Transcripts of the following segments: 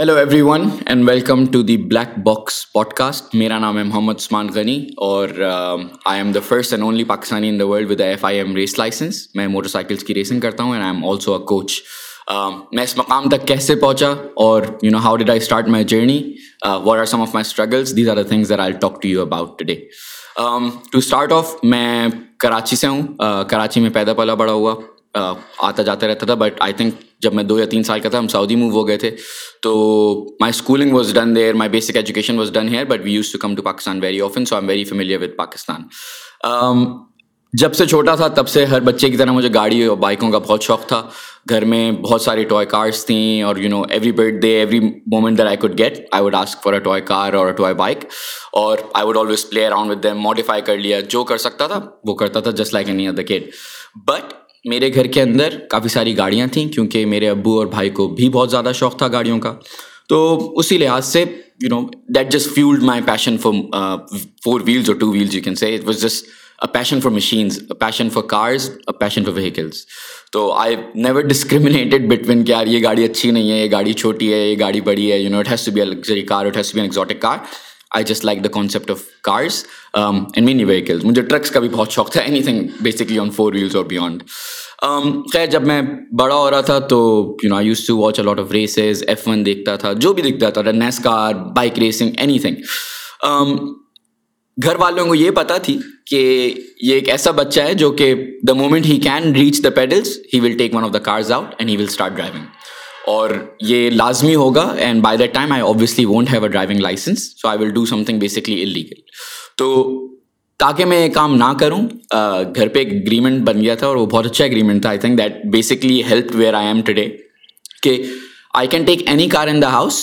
Hello every one and welcome to the black box podcast میرا نام ہے محمد عثمان غنی اور I am the first and only Pakistani in the world with F I M race licence میں motorcycles کی racing کرتا ہوں and I am also a coach میں اس مقام تک کیسے پہنچا اور you know how did I start my journey what are some of my struggles these are the things are I talk to you about today to start off میں کراچی سے ہوں uh, کراچی میں پیدا پلا بڑا ہوا آتا جاتا رہتا تھا بٹ آئی تھنک جب میں دو یا تین سال کا تھا ہم سعودی موو ہو گئے تھے تو my schooling was done there my basic education was done here but we used to come to Pakistan very often so M very familiar with Pakistan جب سے چھوٹا تھا تب سے ہر بچے کی طرح مجھے گاڑی اور بائکوں کا بہت شوق تھا گھر میں بہت ساری ٹوائے کارس تھیں اور you know every birthday every moment there I could get I would ask for a toy car اور ٹوائے بائک اور I would always play around with them modify کر لیا جو کر سکتا تھا وہ کرتا تھا just like any other kid but میرے گھر کے اندر کافی ساری گاڑیاں تھیں کیونکہ میرے ابو اور بھائی کو بھی بہت زیادہ شوق تھا گاڑیوں کا تو اسی لحاظ سے you know that just fuelled my passion for four wheels اور two wheels you can say it was just a passion for a passion for cars a passion for vehicles تو آئی نیور ڈسکریمنیٹڈ بٹوین کہ یار یہ گاڑی اچھی نہیں ہے یہ گاڑی چھوٹی ہے یہ گاڑی بڑی ہے you know it has to be luxury car it has be exotic car I just like the concept of cars and many vehicles مجھے ٹرکس کا بھی بہت شوق تھا anything basically on four wheels اور بیانڈ خیر جب میں بڑا ہو رہا تھا تو you know I use to watch a lot of races F one دیکھتا تھا جو بھی دیکھتا تھا nice car bike racing anything گھر والوں کو یہ پتا تھی کہ یہ ایک ایسا بچہ ہے جو کہ the moment he can reach the pedals he will take one of the cars out and he will start driving اور یہ لازمی ہوگا and by that time I obviously won't have a driving licence so I will do something basically illegal تو تاکہ میں یہ کام نہ کروں گھر پہ ایک اگریمنٹ بن گیا تھا اور وہ بہت اچھا اگریمنٹ تھا I think that basically help where I am today کہ I can take any car in the house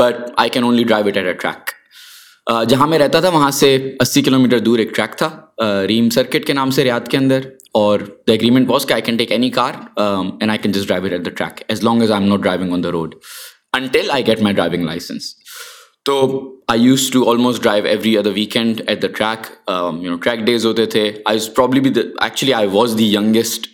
but I can only drive it at a track جہاں میں رہتا تھا وہاں سے اسی کلو میٹر دور ایک ٹریک تھا ریم سرکٹ کے نام سے ریاض کے اندر اور دا اگریمنٹ واس کہ I can take any car and I can just drive at the track as long as I am not driving on the road until I get my driving licence تو I use to almost drive every other weekend at the track you know track days ہوتے تھے I probably be actually I was the youngest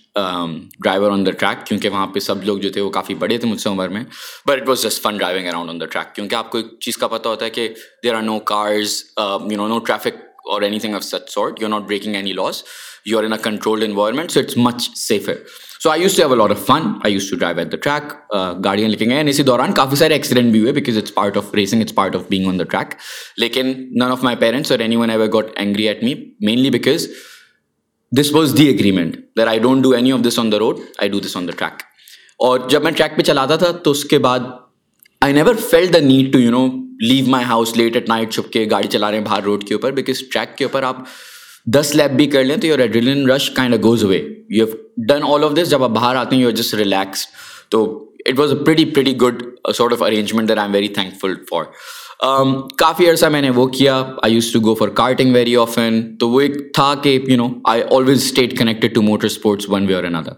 driver on the track کیونکہ وہاں پہ سب لوگ جو تھے وہ کافی بڑے تھے مجھ سے عمر میں but it was just fun driving around on the track کیونکہ آپ کو ایک چیز کا پتہ ہوتا ہے کہ there are no cars you know no traffic anything of such sort you are not breaking any laws you are in a control environment so it's much safer fun I use to drive at the track گاڑیاں لکھی گئیں اسی دوران کافی سارے accident بھی ہوئے because it's part of bag on the track لیکن none of my parent اور mainly because this was the agreement there I don't do any of this on the road I do this on the track اور جب میں track پہ چلاتا تھا تو اس کے بعد I never feel the need to you know leave my house late at night چھپ کے گاڑی چلا رہے ہیں باہر روڈ کے اوپر بیکاز ٹریک کے اوپر آپ دس لیپ بھی کر لیں تو your adrenaline rush kind goes away you have done all of this جب آپ باہر آتے ہیں یو آر جسٹ ریلیکس تو it was a pretty pretty good sort of arrangement there I am very thankful for کافی عرصہ میں نے وہ کیا I use to go for karting very often تو وہ ایک تھا کہ you know I always stayed connected to motor sports one way اور اندر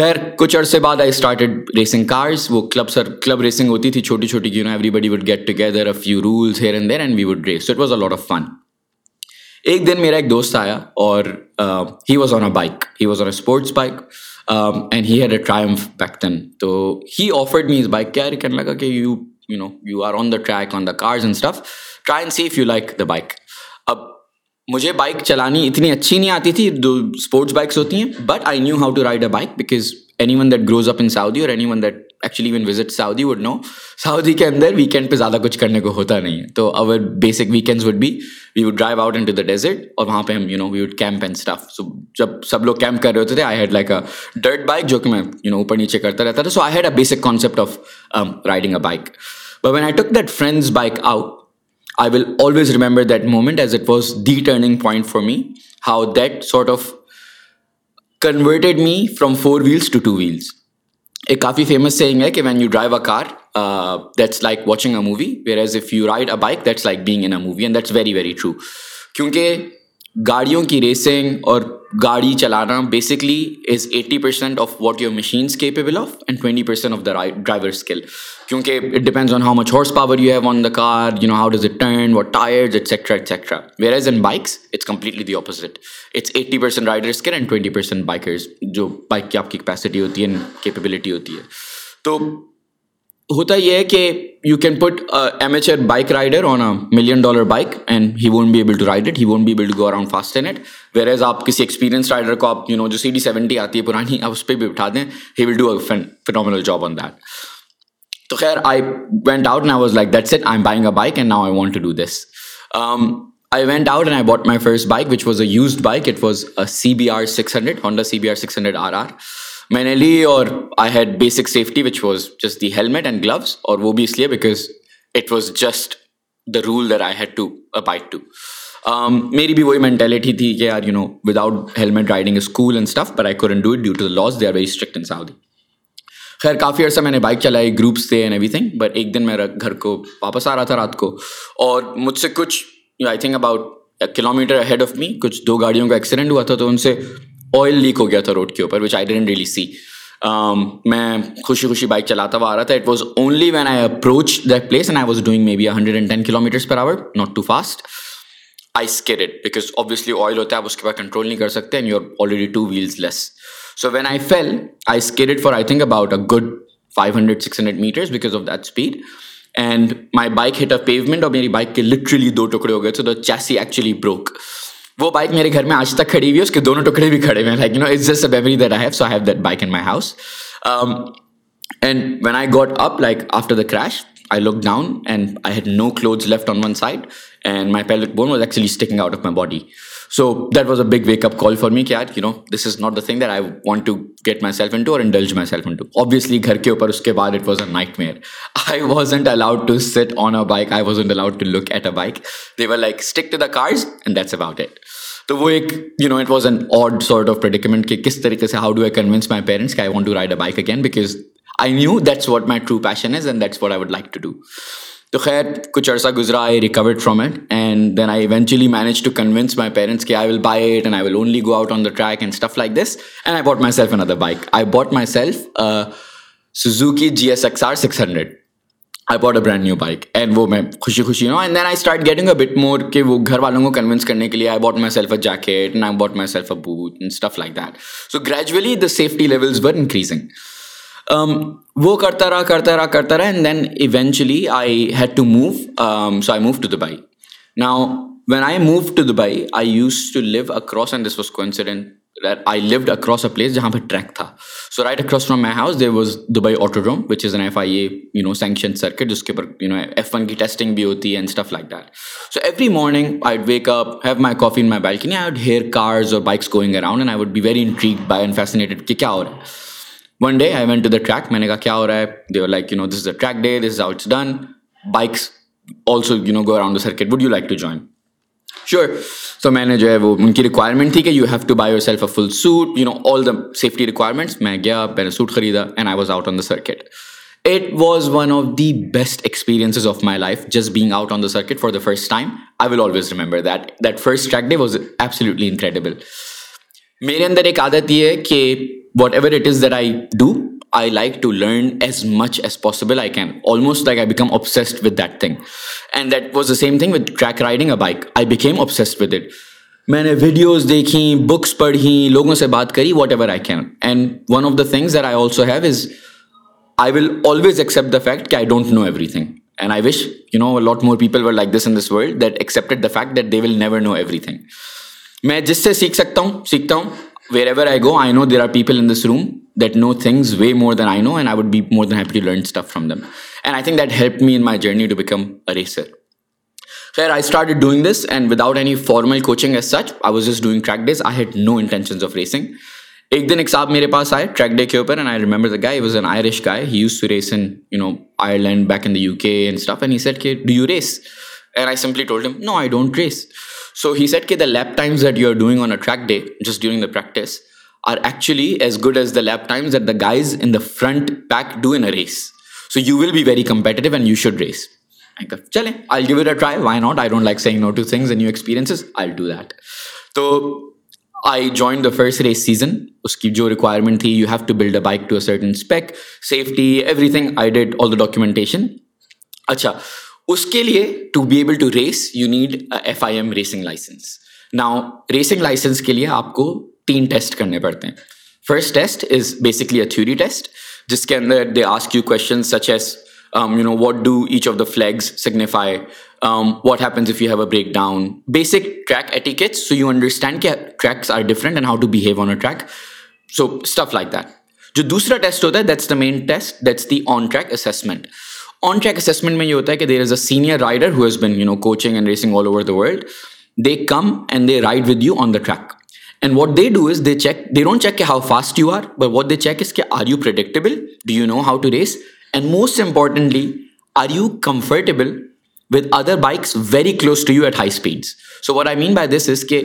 خیر کچھ عرصے بعد آئی اسٹارٹیڈ ریسنگ کارس وہ کلب سر کلب ریسنگ ہوتی تھی چھوٹی چھوٹی کیوں everybody would get together a few rules here and there and we would race it was a lot of fun ایک دن میرا ایک دوست آیا اور he was on a bike he was on a sports bike and he had a Triumph back then تو he offered me his bike کیا کہنے لگا کہ you you know you are on the track on the cars and stuff try and see if you like the bike مجھے bike چلانی اتنی اچھی نہیں آتی تھی دو اسپورٹس بائکس ہوتی ہیں but I knew how to ride a bike because anyone that grows up in Saudi اور anyone that actually when visit Saudi would know Saudi کے اندر ویکینڈ پہ زیادہ کچھ کرنے کو ہوتا نہیں ہے تو over basic weekends would be we would drive out into the desert اور وہاں پہ ہم you know we would camp and stuff so جب سب لوگ کیمپ کر رہے ہوتے تھے I had like a dirt bike جو کہ میں یو نو اوپر نیچے کرتا رہتا تھا so I had a basic concept of riding a bike but when I took that friend's bike out I will always remember that moment as it was the turning point for me how that sort of converted me from four wheels to two wheels ایک کافی famous saying ہے کہ when you drive a car that's like watching a movie whereas if you ride a bike that's like being in a movie and that's very very true کیونکہ گاڑیوں کی racing اور گاڑی چلانا basically is eighty percent of what your machine's capable of and twenty percent of the driver skill کیونکہ it depends on how much horse power you have on the car you know how does it turn what tyre as in bikes it's completely the opposite it's eighty percent riders کے and twenty percent bikers جو bike کی آپ کی capacity ہوتی ہے capability ہوتی ہے تو ہوتا یہ ہے کہ you can put M H air bike rider on a million dollar bike and he won't be able to ride it he won't be able to go around fast and it is آپ کسی experience rider کو آپ you know جو C D seventy آتی ہے پرانی آپ اس پہ بھی اٹھا دیں he will do a phenomenal job on that تو خیر I went out I was like that's it I am buying a bike and now I want to do this I went out and I bought my first bike which was a used bike it was C B R six hundred Honda C B R six hundred R R میں نے لی اور I had basic safety which was just the helmet and gloves اور وہ بھی اس لیے because it was just the rule there I had to abide to میری بھی وہی مینٹیلٹی تھی کہ are you know without helmet riding school and stuff but I couldn't do it due to the laws they are very strict in so خیر کافی عرصہ میں نے بائک چلائی گروپس تھے اینڈ ایوری تھنگ بٹ ایک دن میں گھر کو واپس آ رہا تھا رات کو اور مجھ سے کچھ I think about kilometre head of me کچھ دو گاڑیوں کا ایکسیڈنٹ ہوا تھا تو ان سے آئل لیک ہو گیا تھا روڈ کے اوپر which I didn't really see میں خوشی خوشی بائک چلاتا ہوا آ رہا تھا it was only when I approach that place and I was doing maybe hundred and ten kilometres per hour not too fast I skate it because obviously oil ہوتا ہے آپ اس کے بعد کنٹرول نہیں کر سکتے and you are already two wheels less so when I fell I skid for I think about a good five hundred six hundred metres because of that speed and my bike hit a pavement اور میری bike کے literally دو ٹکڑے ہو گئے تھے the chassis actually broke وہ bike میرے گھر میں آج تک کھڑی ہوئی ہے اس کے دونوں ٹکڑے بھی کھڑے ہوئے ہیں لائک یو نو جس ا I have so I have that bike in my house and when I got up like after the crash I look down and I had no clothes left on one side and my pelvic bone was actually sticking out of my body so that was a big wake up call for me یار you know this is not the thing that I want to get my self into اور indulge myself into obviously گھر کے اوپر اس کے بعد it was a nightmare I was allowed to sit on a bike I wasn't allowed to look at a bike they were like stick to the cars and that's about it تو وہ ایک you know it was an odd sort of predicament کہ کس طریقے سے how do I convince my parents کہ I want to ride a bike again because I knew that's what my true passion is and that's what I would like to do تو خیر کچھ عرصہ گزرا I recovered from it and then I eventually manage to convince my parents کہ I will buy it and I will only go out on the track and stuff like this and I bought myself another bike I bought myself سو کی G S X R six hundred I bought a brand new bike and وہ میں خوشی خوشی ہوں and then I start getting a bit more کہ وہ گھر والوں کو کنوینس کرنے کے لیے I bought myself a jacket and I bought myself a boot and stuff like that so gradually the safety levels were increasing Um, وہ کرتا رہا کرتا رہا کرتا رہا and then eventually I had to move so I move to Dubai now when I move to Dubai I use to live across and this was was I lived across a place جہاں پہ track تھا so right across from my house there was Dubai auto room which is an F I A you know sanction circuit جس کے اوپر you know F one کی testing بھی ہوتی ہے and stuff like that so every morning I would wake have my coffee in my balcony I would hear cars اور bikes going around and I would be very intrigued by and fascinated کہ کیا ہو رہا ہے one day I went to the track میں نے کہا کیا ہو رہا ہے like you know this the track day this outs done bikes also you know go around the circuit would you like to join sure so میں نے جو ہے وہ ان کی ریکوائرمنٹ تھی کہ you have to buy yourself a full suit you know all the safety requirements میں گیا میں نے سوٹ خریدا and I was out on the circuit it was one of the best experience of my life just being out on the circuit for the first time I will always remember that that first track day was absolutely incredible میرے اندر ایک عادت یہ ہے کہ whatever it is that I do I like to learn as much as possible I can almost like I become obsessed with that thing and that was the same thing with track riding a bike I became obsessed with it میں نے videos دیکھیں books پڑھیں لوگوں سے بات کری whatever I can and one of the things that I also have is I will always accept the fact کہ I don't know everything and I wish you know lot more people were like this in this world that accepted the fact that they will never know everything میں جس سے سیکھ سکتا ہوں سیکھتا ہوں wherever I go I know there are people in this room that know things way more than I know and I would be more than happy to learn stuff from them and I think that help me in my journey to become a racer خیر I start doing this and without any formal coaching as such I was just doing track days I had no intentions of racing ایک دن ایک صاحب میرے پاس آئے track day کے اوپر and I remember the guy was an Irish guy he used to race in you know Ireland back in the U K and stuff and he said کہ do you race track day just during the practice are actually as good as the lap times that the guys in front pack do in a race so you will be very competitive and you should race چلیں I give try why not I don't like تو I join the first race season اس کی جو requirement تھی you have to build a a bike to certain spec safety everything I did all the documentation اچھا اس کے لیے to be able to race you need F I M racing licence now racing licence کے لیے آپ کو تین test کرنے پڑتے ہیں first test is basically a theory test جس کے اندر they ask you question such as you know what do each of the flags signify what happens if you have a breakdown basic track etiquette so you understand کہ tracks are different and how to behave on a track so stuff like that جو دوسرا test ہوتا ہے that's the main test that's the on track assessment on track assessment میں یہ ہوتا ہے کہ there is a senior rider who has been you know coaching and racing all over the world they come and they ride with you on the track and what they do is they check they don't check کہ how fast you are but what they check is کہ are you predictable do you know how to race and most importantly are you comfortable with other bikes very close to you at high speeds so what I mean by this is کہ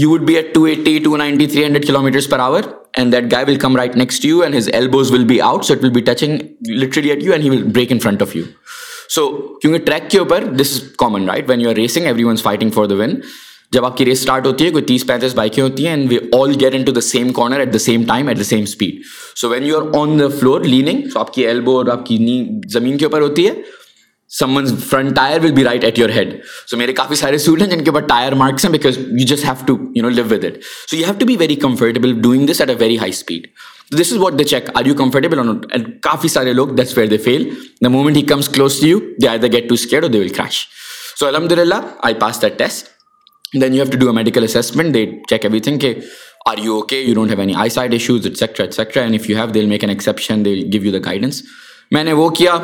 you would be at two eighty to ninety three hundred kilometre per hour and that guy will come right next you and his elbow will be out so it will be touching let at you and he will brake in front of you so کیونکہ track کے اوپر this is common right when you are racing everyone's fighting for the win جب آپ کی race start ہوتی ہے کوئی تیس پینتیس بائکیں ہوتی ہیں and we all get into the same corner at the same time at the same speed so when you are on the floor leaning so آپ کی ایلبو اور آپ کی نی زمین کے اوپر ہوتی ہے front tyre will be right at your head so میرے کافی سارے ہیں جن کے پاس ٹائر مارکس ہیں فیلنٹ he comes close to you the I will crash so الحمد للہ I pass test then you have to do a medical assessment they they check everything کہ are you you you you okay don't have have any eyesight issues and if they'll make N give the guidance میں نے وہ کیا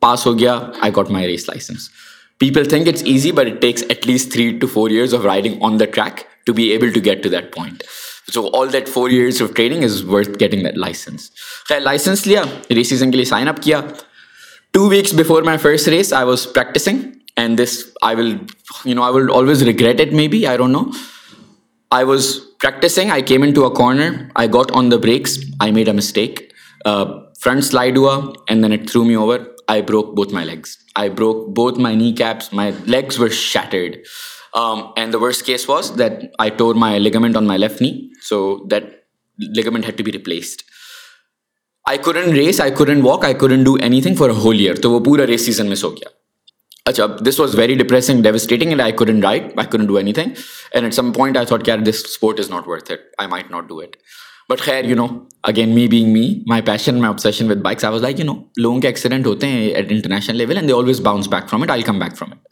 pass ہو گیا I got my race licence people think it's easy but it takes at least three to four years of riding on the track to be able to to get that point so all that four years of training is worth getting that licence خیر licence لیا ریسیزن کے لیے sign up کیا two weeks before my first race I was practising and this I will you know I will always regret it me be I don't know I was practising I came into a corner I got on the brakes I made a mistake front slide ہوا and then it threw me over I broke both my legs I broke both my kneecaps my legs were shattered and the worst case was that I tore my ligament on my left knee so that ligament had to be replaced I couldn't race I couldn't walk I couldn't do anything for whole year تو وہ پورا race season میں سو گیا اچھا this was very depressing devastating and I couldn't ride I couldn't do anything and at some point I thought care this sport is not worth it I might not do it but خیر you know again me being me my passion my obsession with bikes I was like you know لوگوں کے accident ہوتے ہیں at international level and they always bounce back from it I come back from it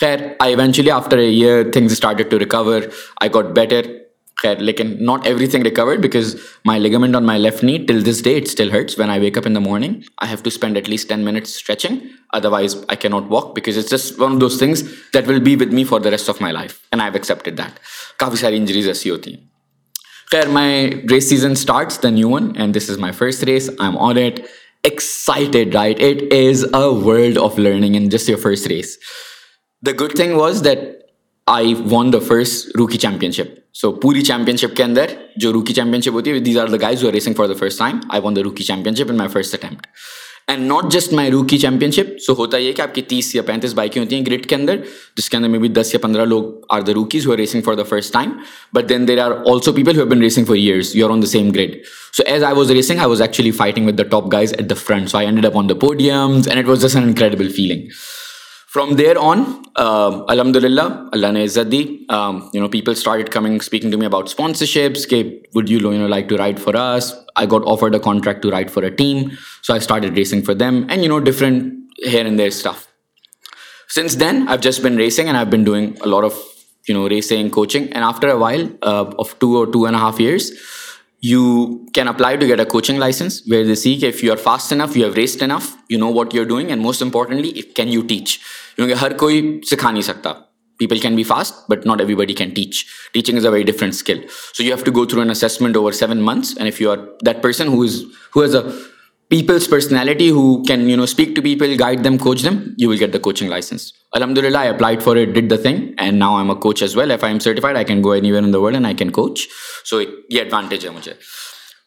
خیر I eventually after a year things started to recover I got better خیر لیکن not everything recovered because my ligament on my left knee till this day it still hurts when I wake up in morning I have to spend at least ten minutes stretching wise I can not walk because it's just one of those things that will be with me for the rest of my life and I have accepted that کافی ساری injuries ایسی ہوتی ہیں خیر my race season starts the new one and this is my first race I am all at excited right it is a world of learning in just your first race the good thing was that I won the first rookie championship so پوری champion شپ کے اندر جو روکی championship ہوتی ہے these are the guys you racing for the first time I won the rookie championship in my first attempt and not just my rookie championship so ہوتا یہ کہ آپ کی تیس یا پینتیس بائکیں ہوتی ہیں گریڈ کے اندر جس کے اندر میں بھی دس یا پندرہ لوگ are the rookies who racing for the first time but then there are also people been racing for years you are on the same grade so as I was racing I was actually fighting with the top guys at the front so I end up on podiums and it was just an incredible feeling from there on الحمد للہ اللہ نے عزت دی you know people start coming speaking to me about sponsorships کے would you you know like to right for us I got offer the contract to right for a team so I start racing for them and you know different here and there stuff since then I just been racing and I been doing lot of you know racing coaching and after a while of two or two and half years you can apply to get a coaching licence where they see کہ if you are fast enough you have raced enough you know what you are doing and most importantly can you teach کیونکہ ہر کوئی سکھا نہیں سکتا people can be fast but not everybody can teach teaching is a very different skill so you have to go through an assessment over seven months and if you are that person who who is as a people's personality who can you know speak to people guide them coach them you will get the coaching licence الحمد للہ I applied for it did the thing and now M a coach as well F I M certified I can go in the world and I can coach so یہ advantage ہے مجھے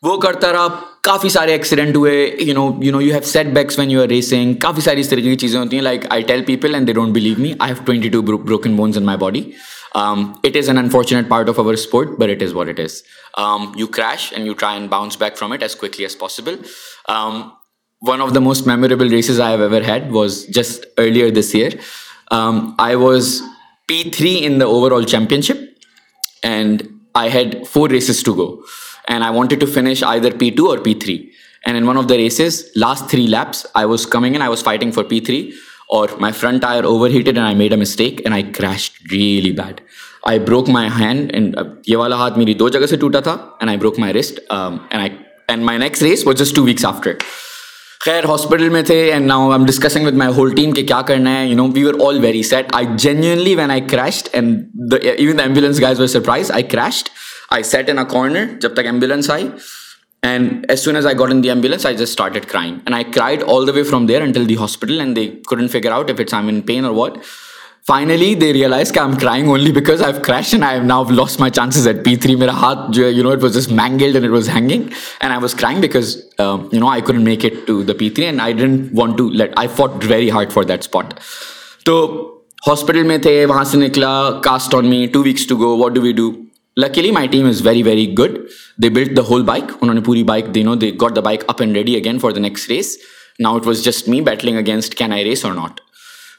وہ کرتا رہا کافی سارے accident ہوئے you know you know you have setbacks when you are racing کافی ساری اس طریقے کی چیزیں ہوتی ہیں like I tell people and they don't believe me I have twenty two broken bones in my body it is an unfortunate part of our sport but it is what it is you crash and you try and bounce back from it as quickly as possible one of the most memorable races I ever had was just earlier this year I was P three in the overall championship and I had four races to go and I wanted to finish I there P two or P three and in one of the races last three laps I was coming and I was fighting for P three or my front tyre overheated and I made a mistake and I crash really bad I broke my hand یہ والا ہاتھ میری دو جگہ سے ٹوٹا تھا and I broke my wrist and my next race was just two weeks after خیر ہاسپٹل میں تھے and now I discussing with my whole team کے کیا کرنا ہے you know we are all very set I genuinely when I crash and even the ambulance guys surprise I crashed I sat in corner جب تک ambulance آئی and as soon as I got in the ambulance I just started crying and I cried all the way from there until the hospital and they couldn't figure out if it's I in pain or what finally they realise کہ I am crying only because I crash and I have now lost my chances at P three میرا ہاتھ جو ہے you you know know it it it was was was just mangled and and hanging I I crying make to the P three and I didn't want to let I fought very hard for that spot تو hospital میں تھے وہاں سے نکلا cast on me two weeks to go what do we do luckily my team is very very good they build the whole bike انہوں نے پوری bike دینو they got the bike up and ready again for the next race now it was just me battling against can I race or not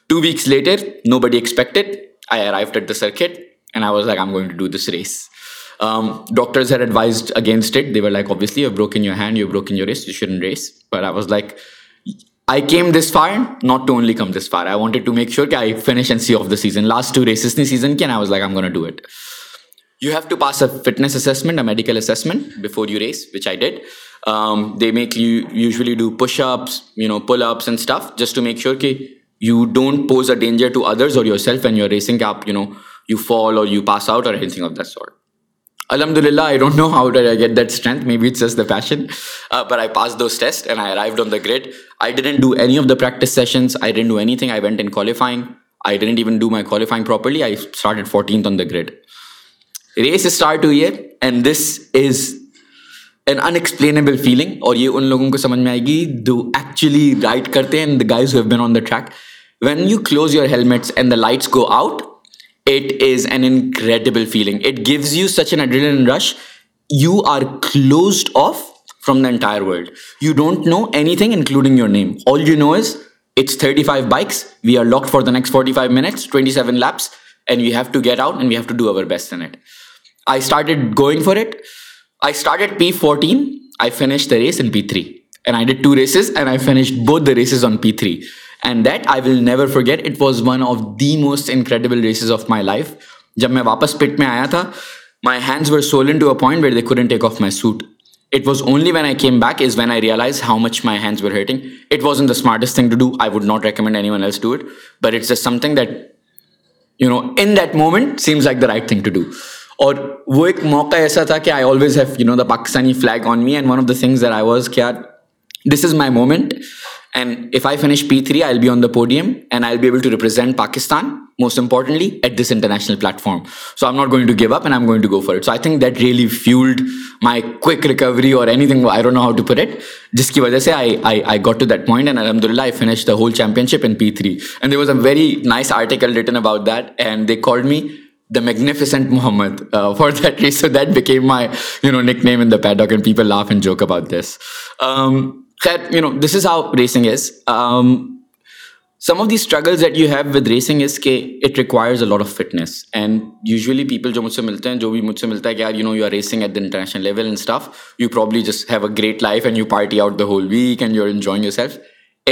two weeks later nobody expected I arrive at the circuit and I was like I'm going to do this race doctors had advised against it they were like you Brook in your hand you Brook in your wrist you shouldn't race but I was like I came this far not to only come this far I wanted to make sure کہ I see off the season last two races نی season کی end I was like I do it You have to pass a fitness assessment, a medical assessment before you race, which I did. Um, they make you usually do push-ups, pull-ups and stuff, just to make sure that you don't pose a danger to others or yourself when you're racing. You fall or you pass out or anything of that sort. Alhamdulillah, I don't know how did I get that strength. Maybe it's just the passion. Uh, but I passed those tests and I arrived on the grid. I didn't do any of the practice sessions. I didn't do anything. I went in qualifying. I didn't even do my qualifying properly. I started 14th on the grid. Race start ہوئی ہے and this is an انکسپلینیبل feeling اور یہ ان لوگوں کو سمجھ میں آئے گی دو ایکچولی رائڈ کرتے ہیں the guys on the track when you close your helmets and the lights go out it is an incredible feeling it gives you such an and rush you are closed off from the entire world you don't know anything including your name all you know is it's thirty five bikes we are lock for the next forty five minutes twenty seven laps and you have to get out and we have to do our best it I started going for it I started P fourteen I finish the race in P three and I did two races and I finish both the races on P three and that I will never forget it was one of the most incredible races of my life جب میں واپس pit میں آیا تھا my hands were swollen to point where they couldn't take off my suit it was only when I came back is when I realise how much my hands were hurting it was in the smartest thing to do I would not recommend anyone else do it but it's something that you know in that moment seems like the right thing to do اور وہ ایک موقع ایسا تھا کہ I always have you know the Pakistani flag on me and one of the things that I was this is my moment and if I finish P three I be on the podium and I be able to represent Pakistan most importantly at this international platform so I not going to give up and I going to go for it so I think that really fuelled my quick recovery اور anything I don't know how to put it جس کی وجہ سے I I I to that point and الحمد للہ finish the whole championship in P three and there was a very nice article written about that and they called me the magnificent Muhammad for that race so that became my you know nickname in the paid O can people laugh and joke about this خیر you know this is our racing is some of the struggles that you have with racing is کہ it requires a lot of fitness and usually people جو مجھ سے ملتے ہیں جو بھی مجھ سے ملتا ہے کہ یار you know you are racing at the international level and stuff you probably just have a great life and you party out the whole weekend you are enjoying yourself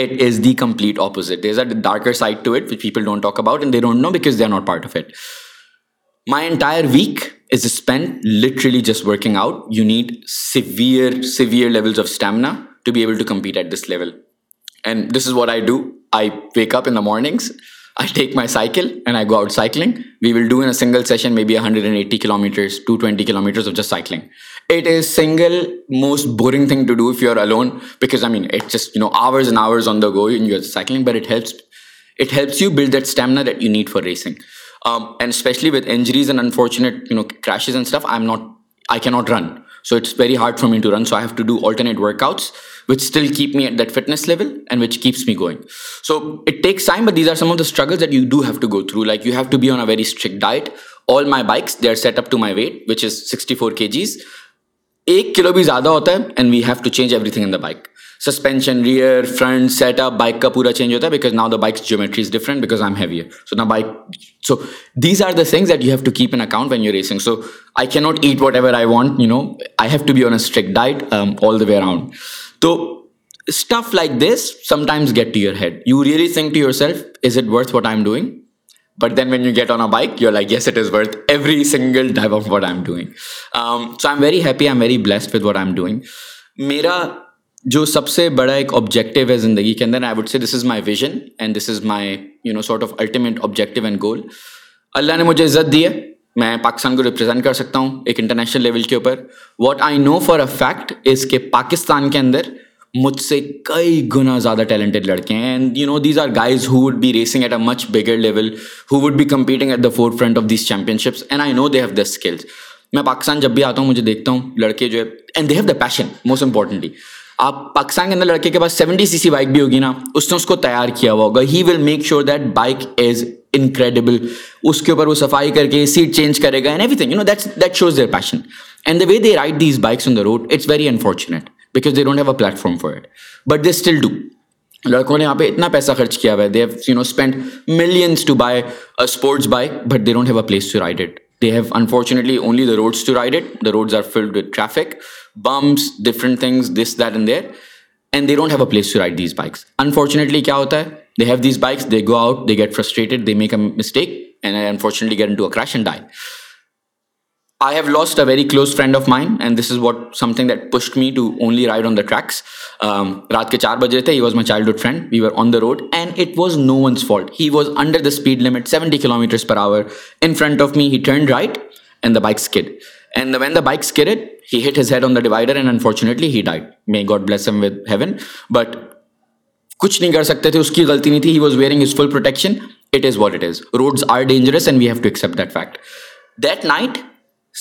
it is the complete opposite these are the darker side to it which people don't talk about and they don't know because they're not part of it My entire week is spent literally just working out. You need severe levels of stamina to be able to compete at this level. And this is what I do. I wake up in the mornings, I take my cycle and I go out cycling. We will do in a single session, maybe 180 kilometers, 220 kilometers of just cycling. It is single most boring thing to do if you're alone, because I mean, it's just, hours and hours on the go and you're cycling, but it helps you build that stamina that you need for racing. Um, and especially with injuries and unfortunate crashes and stuff, I cannot run. So it's very hard for me to run. So I have to do alternate workouts, which still keep me at that fitness level and which keeps me going. So it takes time, but these are some of the struggles that you do have to go through. Like, you have to be on a very strict diet. All my bikes, they're set up to my weight, which is 64 kgs. ایک kilo بھی زیادہ ہوتا ہے and we have to change every thing in the bike suspension rear front set up bike کا پورا change ہوتا ہے because now the bike geometry is different because I am heavier so نا bike so these are the things that you have to keep N account when you racing so I can not eat whatever I want you know I have to be on a strict diet all the way around تو stuff like this sometimes get to your head you really think to yourself is it worth what I am doing But then when you get on a bike, you're like, yes, it is worth every single dive of what I'm doing. Um, so I'm very happy. I'm very blessed with what I'm doing. میرا جو سب سے بڑا ایک objective ہے زندگی کے اندر I would say this is my vision and this is my you know sort of ultimate objective and goal اللہ نے مجھے عزت دی ہے میں پاکستان کو ریپرزینٹ کر سکتا ہوں ایک انٹرنیشنل لیول کے اوپر what I know for a fact is کہ پاکستان کے اندر مجھ سے کئی گنا زیادہ ٹیلنٹڈ لڑکے ہیں and you know these are guys who would be racing at a much bigger level who would be competing at the forefront of these championships and I know they have the skills میں پاکستان جب بھی آتا ہوں مجھے دیکھتا ہوں لڑکے جو ہے and they have the passion most importantly آپ پاکستان کے اندر لڑکے کے پاس سیونٹی سی سی بائک بھی ہوگی نا اس نے اس کو تیار کیا ہوا ہوگا he will make sure that bike is incredible اس کے اوپر وہ صفائی کر کے سیٹ چینج کرے گا and everything you know that shows their passion and the way they ride these bikes on the road it's very unfortunate because they don't have a platform for it but they still do لڑکوں نے یہاں پہ اتنا پیسہ خرچ کیا ہوا ہے they they have have you know spend millions to buy sports but don't a place to ride it they have unfortunately only the roads to ride it the roads are flood with traffic bumps different things this that and and they don't have a place to ride these bikes unfortunately کیا ہوتا ہے they have these bikes they go out they get frustrated they make a mistake and I unfortunately get to crash and die I have lost a very close friend of mind and this is what something that pushed me to only ride on the tracks رات کے چار بجے تھے he was my childhood friend we are on the road and it was no one's fault he was under the speed limit seventy kilometres per hour in front of me turn right and the bike skid and when the bike hit his head on the divider and unfortunately God bless but کچھ نہیں کر سکتے تھے اس کی غلطی نہیں تھی he was wearing is full protection it is what it is road are dangerous and we have to accept that fact that night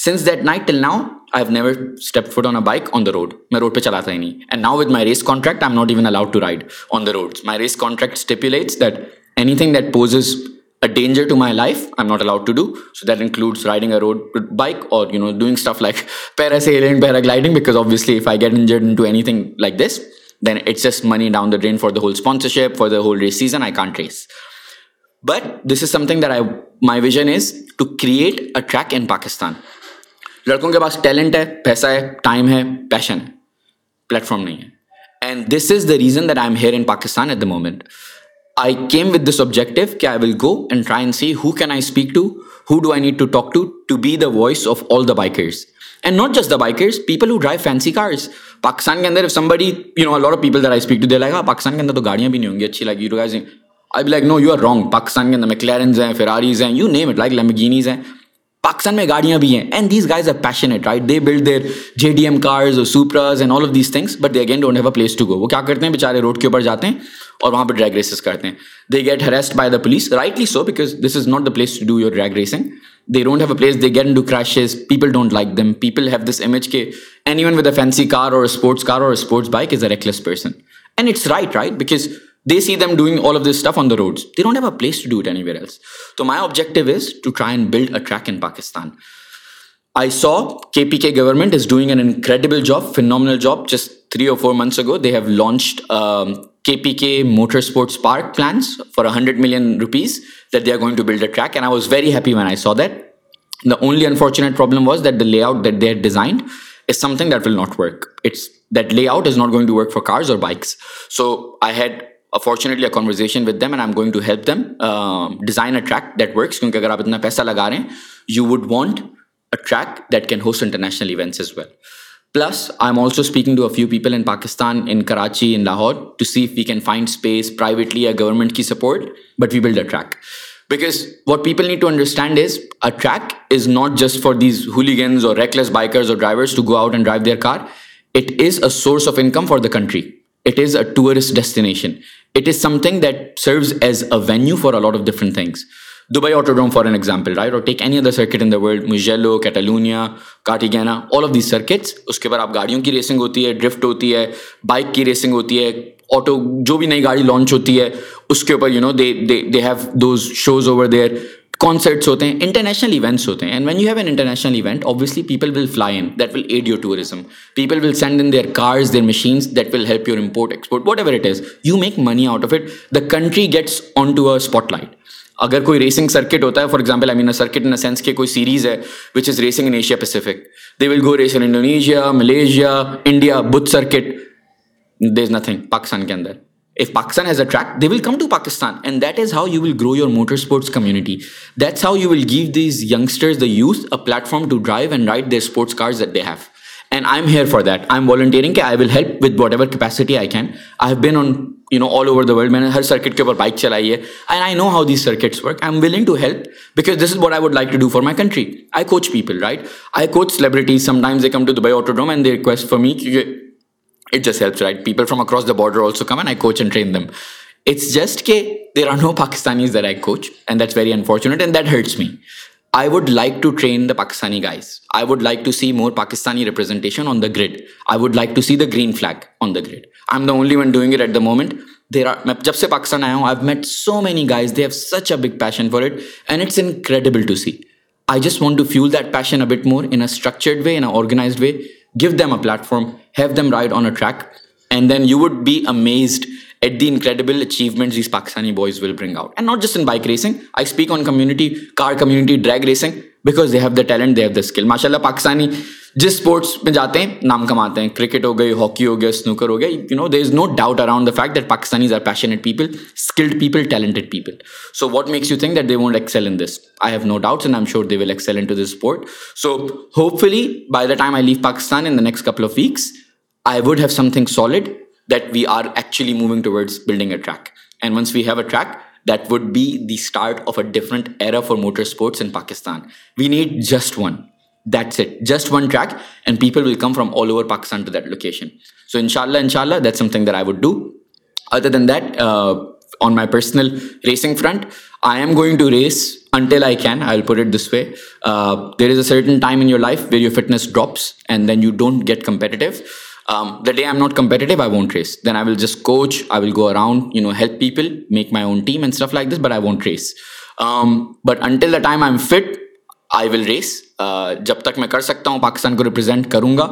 since that night till now I have never step foot on a bike on the road میں road پہ چلاتا ہی نہیں and now with my race contract I am not even allowed to ride on the road my race contract stipulates that any thing that poses is a danger to my life I am not allowed to do so that includes riding a road bike or you know doing stuff like para parasailing gliding if I injured into anything like this then it's just money down the drain for the whole sponsorship for the whole race season I can't race but this is something that I my vision is to create track in Pakistan لڑکوں کے پاس talent ہے پیسہ ہے time ہے پیشن ہے plate form نہیں ہے and this is the reason that I am here in Pakistan at the moment I came with this objective کہ I will go and try and see who can I speak to who do I need to talk to to be the voice of all the bikers and not just the bikers people who drive fancy cars Pakistan کے اندر you know of people I speak to they Pakistan کے اندر تو گاڑیاں بھی نہیں ہوں گی اچھی لگی I like no you are wrong Pakistan کے اندر میں کلیئرنز ہیں فراریز ہیں you name it like Lamborghinis ہیں پاکستان میں گاڑیاں بھی ہیں and these guys are patient right they build their J D M cars اور and all of these things but they again don't have a place to go وہ کیا کرتے ہیں بےچارے روڈ کے اوپر جاتے ہیں اور وہاں پہ ڈریگ ریسز کرتے ہیں they get arrested by the police rightly so because this is not the place to do your drag racing they don't have a place they get do crashes people don't like them people have this image کے anyone with a fancy car اور sports sports car اور bike is a reckless person and it's right right because They see them doing all of this stuff on the roads. They don't have a place to do it anywhere else. So my objective is to try and build a track in Pakistan. I saw KPK government is doing an incredible job, phenomenal job. Just 3 or 4 months ago, they have launched KPK um, Motorsports Park plans for 100 million rupees that they are going to build a track. And I was very happy when I saw that. The only unfortunate problem was that the layout that they had designed is something that will not work. That layout is not going to work for cars or bikes. So I had with and am going to help design that works کیونکہ اگر آپ اتنا پیسہ لگا رہے ہیں you would want a track can host international events as well plus I M also speaking to few people in Pakistan in Karachi in Lahore to see we can find space privately یا government کی support but we build a track what people need to understand is a track is not just for these holy or reckless bikers or drivers to go out and drive their car it is a source of income for the country it is a tourist destination it is something that serves as a venue for a lot of different things Dubai auto circuit in the world Mugello کیٹالونیا all of these circuits اس کے اوپر آپ گاڑیوں کی racing ہوتی ہے drift ہوتی ہے بائک کی ریسنگ ہوتی ہے آٹو جو بھی نئی گاڑی لانچ ہوتی ہے اس کے اوپر you know they they have those shows over there concerts ہوتے ہیں انٹرنیشنل ایونٹس ہوتے ہیں and when you have an international event people will fly in that will add you tourism people will send in their cars their machines that will help your import export whatever it is you make money out of it the country gets on to a spot light اگر کوئی racing circuit ہوتا ہے for example I mean circuit in sense کے کوئی series ہے which is racing in Asia Pacific they will go race Indonesia Malaysia India Buddh circuit they is nothing Pakistan کے اندر if Pakistan has attract they will come to Pakistan and that is how you will grow your motor sports community that's how you will go these youngsters the use a platform to drive and ride the sports cars that they've and I am here for that um volunteering کہ I will help with whatever capacity I can I have been on you all over the world میں نے ہر circuit کے اوپر bike چلائی ہے and I know how these circuits am willing to help because this is what I would like to do for my country I coach people right I coach celebrities sometimes a come to Dubai autodrome and they request for me کہ it's right people from across the border also come and I coach and train them it's just کہ there are no Pakistani is the right coach and this very unfortunate and that hurts me I would like to train the Pakistani guys I would like to see more Pakistani representation on the grid I would like to see the green flag on the grid I M the only one doing it the moment there میں جب سے پاکستان آیا ہوں I met so many guys who such a big passion for it and it's incredible to see I just want to fuel that passion about more in a structured way organised way give them a platform have them ride on a track and then you would be amazed at the incredible achievements Pakistani boys will bring out and not just in bike racing I speak on community car community drag racing because they have the talent they have the skill ماشاء اللہ پاکستانی جس sports میں جاتے ہیں نام کماتے ہیں cricket ہو گئی ہاکی ہو گیا اسنوکر ہو گیا you know there is no doubt around the fact that Pakistanis are patient people skilled people talented people so what makes you think that they won't excel in this I have no doubts and I am sure they will excel in to this sport so hopefully by the time I leave Pakistan in the next couple of weeks I would have something solid that we are actually moving towards building a track. And once we have a track, that would be the start of a different era for motorsports in Pakistan. We need just one. That's it. Just one track, and people will come from all over Pakistan to that location. So inshallah, that's something that I would do. Other than that, uh, on my personal racing front, I am going to race until I can. I'll put it this way. Uh, there is a certain time in your life where your fitness drops and then you don't get competitive. um, the day am not competitive I won't race then I will just coach I will go around you know help people make my own team and stuff like this but I won't race but until the time I am fit I will race جب تک میں کر سکتا ہوں پاکستان کو represent کروں گا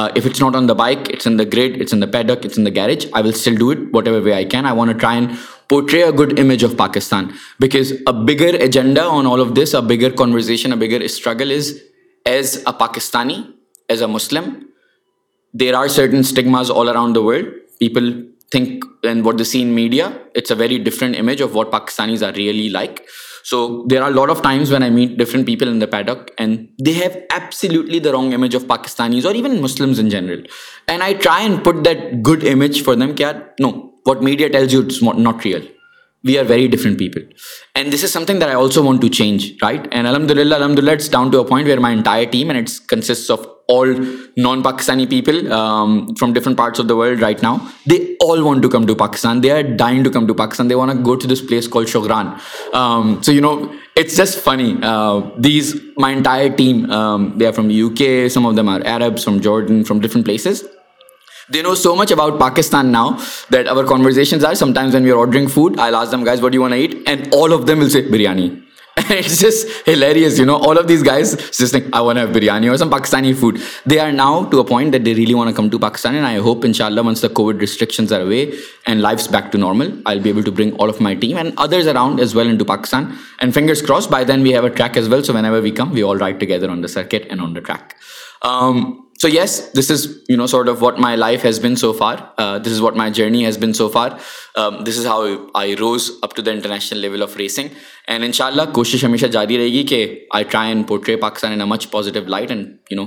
if it's not on the bike it's in the grid it's in the paddock it's in the garage I will still do it whatever way I can I want try and portray a good image of Pakistan because a bigger agenda on all of this a bigger conversation a bigger struggle is as a Pakistani as a Muslim There are certain stigmas all around the world. People think, and what they see in media, it's a very different image of what Pakistanis are really like. So there are a lot of times when I meet different people in the paddock and they have absolutely the wrong image of Pakistanis or even Muslims in general. And I try and put that good image for them. No, what media tells you, it's not real. We are very different people. And this is something that I also want to change, right? And alhamdulillah, it's down to a point where my entire team, and it consists of all non-Pakistani people um, from different parts of the world right now. They all want to come to Pakistan. They are dying to come to Pakistan. They want to go to this place called Shogran. Um, so, you know, it's just funny. Uh, my entire team, um, they are from the UK. Some of them are Arabs, from Jordan, from different places. They know so much about Pakistan now that our conversations are sometimes when we are ordering food, I'll ask them, guys, what do you want to eat? And all of them will say biryani. Biryani اور some Pakistani food they are now to اوپائنٹ really one اکم to Pakistan and I hope ان شاء اللہ means the construction O N and life back to normal I will be able to bring all of my team and others around as well in Pakistan and fingers cross by then we've a track as well so when وم we all right together on the circuit and on the track so yes this is you know sort of what my life has been so far this is what my journey has been so far this is how I rose up to the international level of racing and ان شاء اللہ کوشش ہمیشہ جاری رہے گی کہ I try and portray Pakistan in a much positive light and you know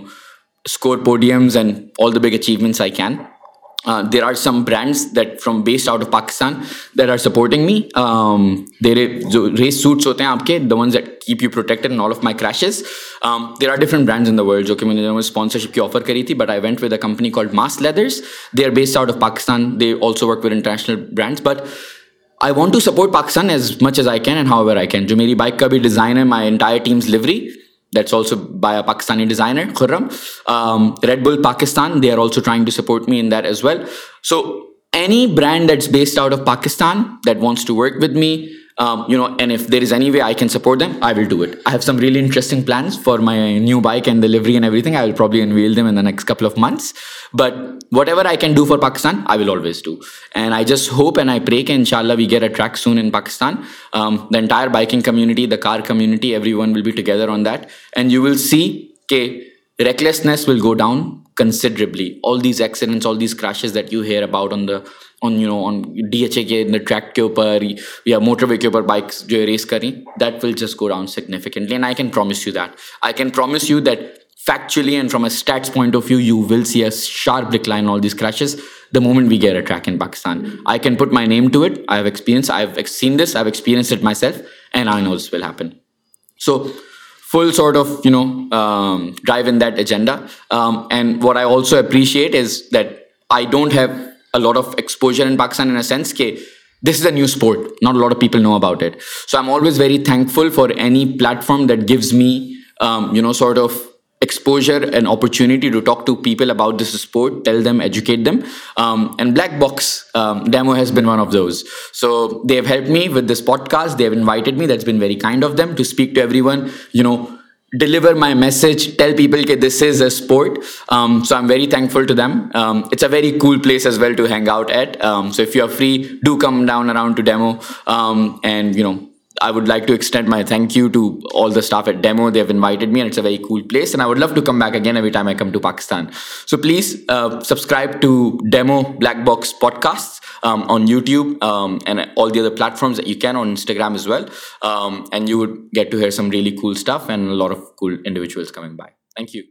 score podiums and all the big achievements I can there are some brands that from based out of Pakistan that are supporting me there جو race suits ہوتے ہیں آپ کے the one that keep you protect all of my crashes there are different brands ان دلڈ جو کہ میں نے sponsorship کی آفر کری تھی but I went with a company called mass Leathers they are based out of Pakistan they also work with international brands but I want to support Pakistan as much as I can and however I can جو میری bike کا بھی design ہے my entire team's livery that's also by a Pakistani designer, Khurram. Um, Red Bull Pakistan, they are also trying to support me in that as well. So any brand that's based out of Pakistan that wants to work with me, um, and if there is any way I can support them, I will do it. I have some really interesting plans for my new bike and delivery and everything. I will probably unveil them in the next couple of months. But whatever I can do for Pakistan, I will always do. And I just hope and I pray, inshallah, we get a track soon in Pakistan. Um, the entire biking community, the car community, everyone will be together on that. And you will see that recklessness will go down considerably. All these accidents, all these crashes that you hear about on the on on you know D H A کے track کے اوپر یا motor وے کے اوپر bikes جو ہے race کریں that will just go down significantly and I can promise you that I can promise you that factually and from a stats point of view you will see a sharp decline all these crashes the moment we get track in Pakistan I can put my name to it I have experience I have seen this I experience it myself and I know this will happen so full sort of you know drive in that agenda and what I also appreciate is that I don't have a lot of exposure in Pakistan in a sense that this is a new sport. Not a lot of people know about it. So I'm always very thankful for any platform that gives me, um, sort of exposure and opportunity to talk to people about this sport, tell them, educate them. Um, and Black Box um, demo has been one of those. So they have helped me with this podcast. They have invited me. That's been very kind of them to speak to everyone, deliver my message, tell people that this is a sport. Um, so I'm very thankful to them. Um, it's a very cool place as well to hang out at. Um, so if you are free, do come down around to Demo. And, you know, I would like to extend my thank you to all the staff at Demo. They have invited me and it's a very cool place. And I would love to come back again every time I come to Pakistan. So please uh, subscribe to Demo Black Box Podcasts. Um, on YouTube um, and all the other platforms that you can, on Instagram as well. Um, and you would get to hear some really cool stuff and a lot of cool individuals coming by. Thank you.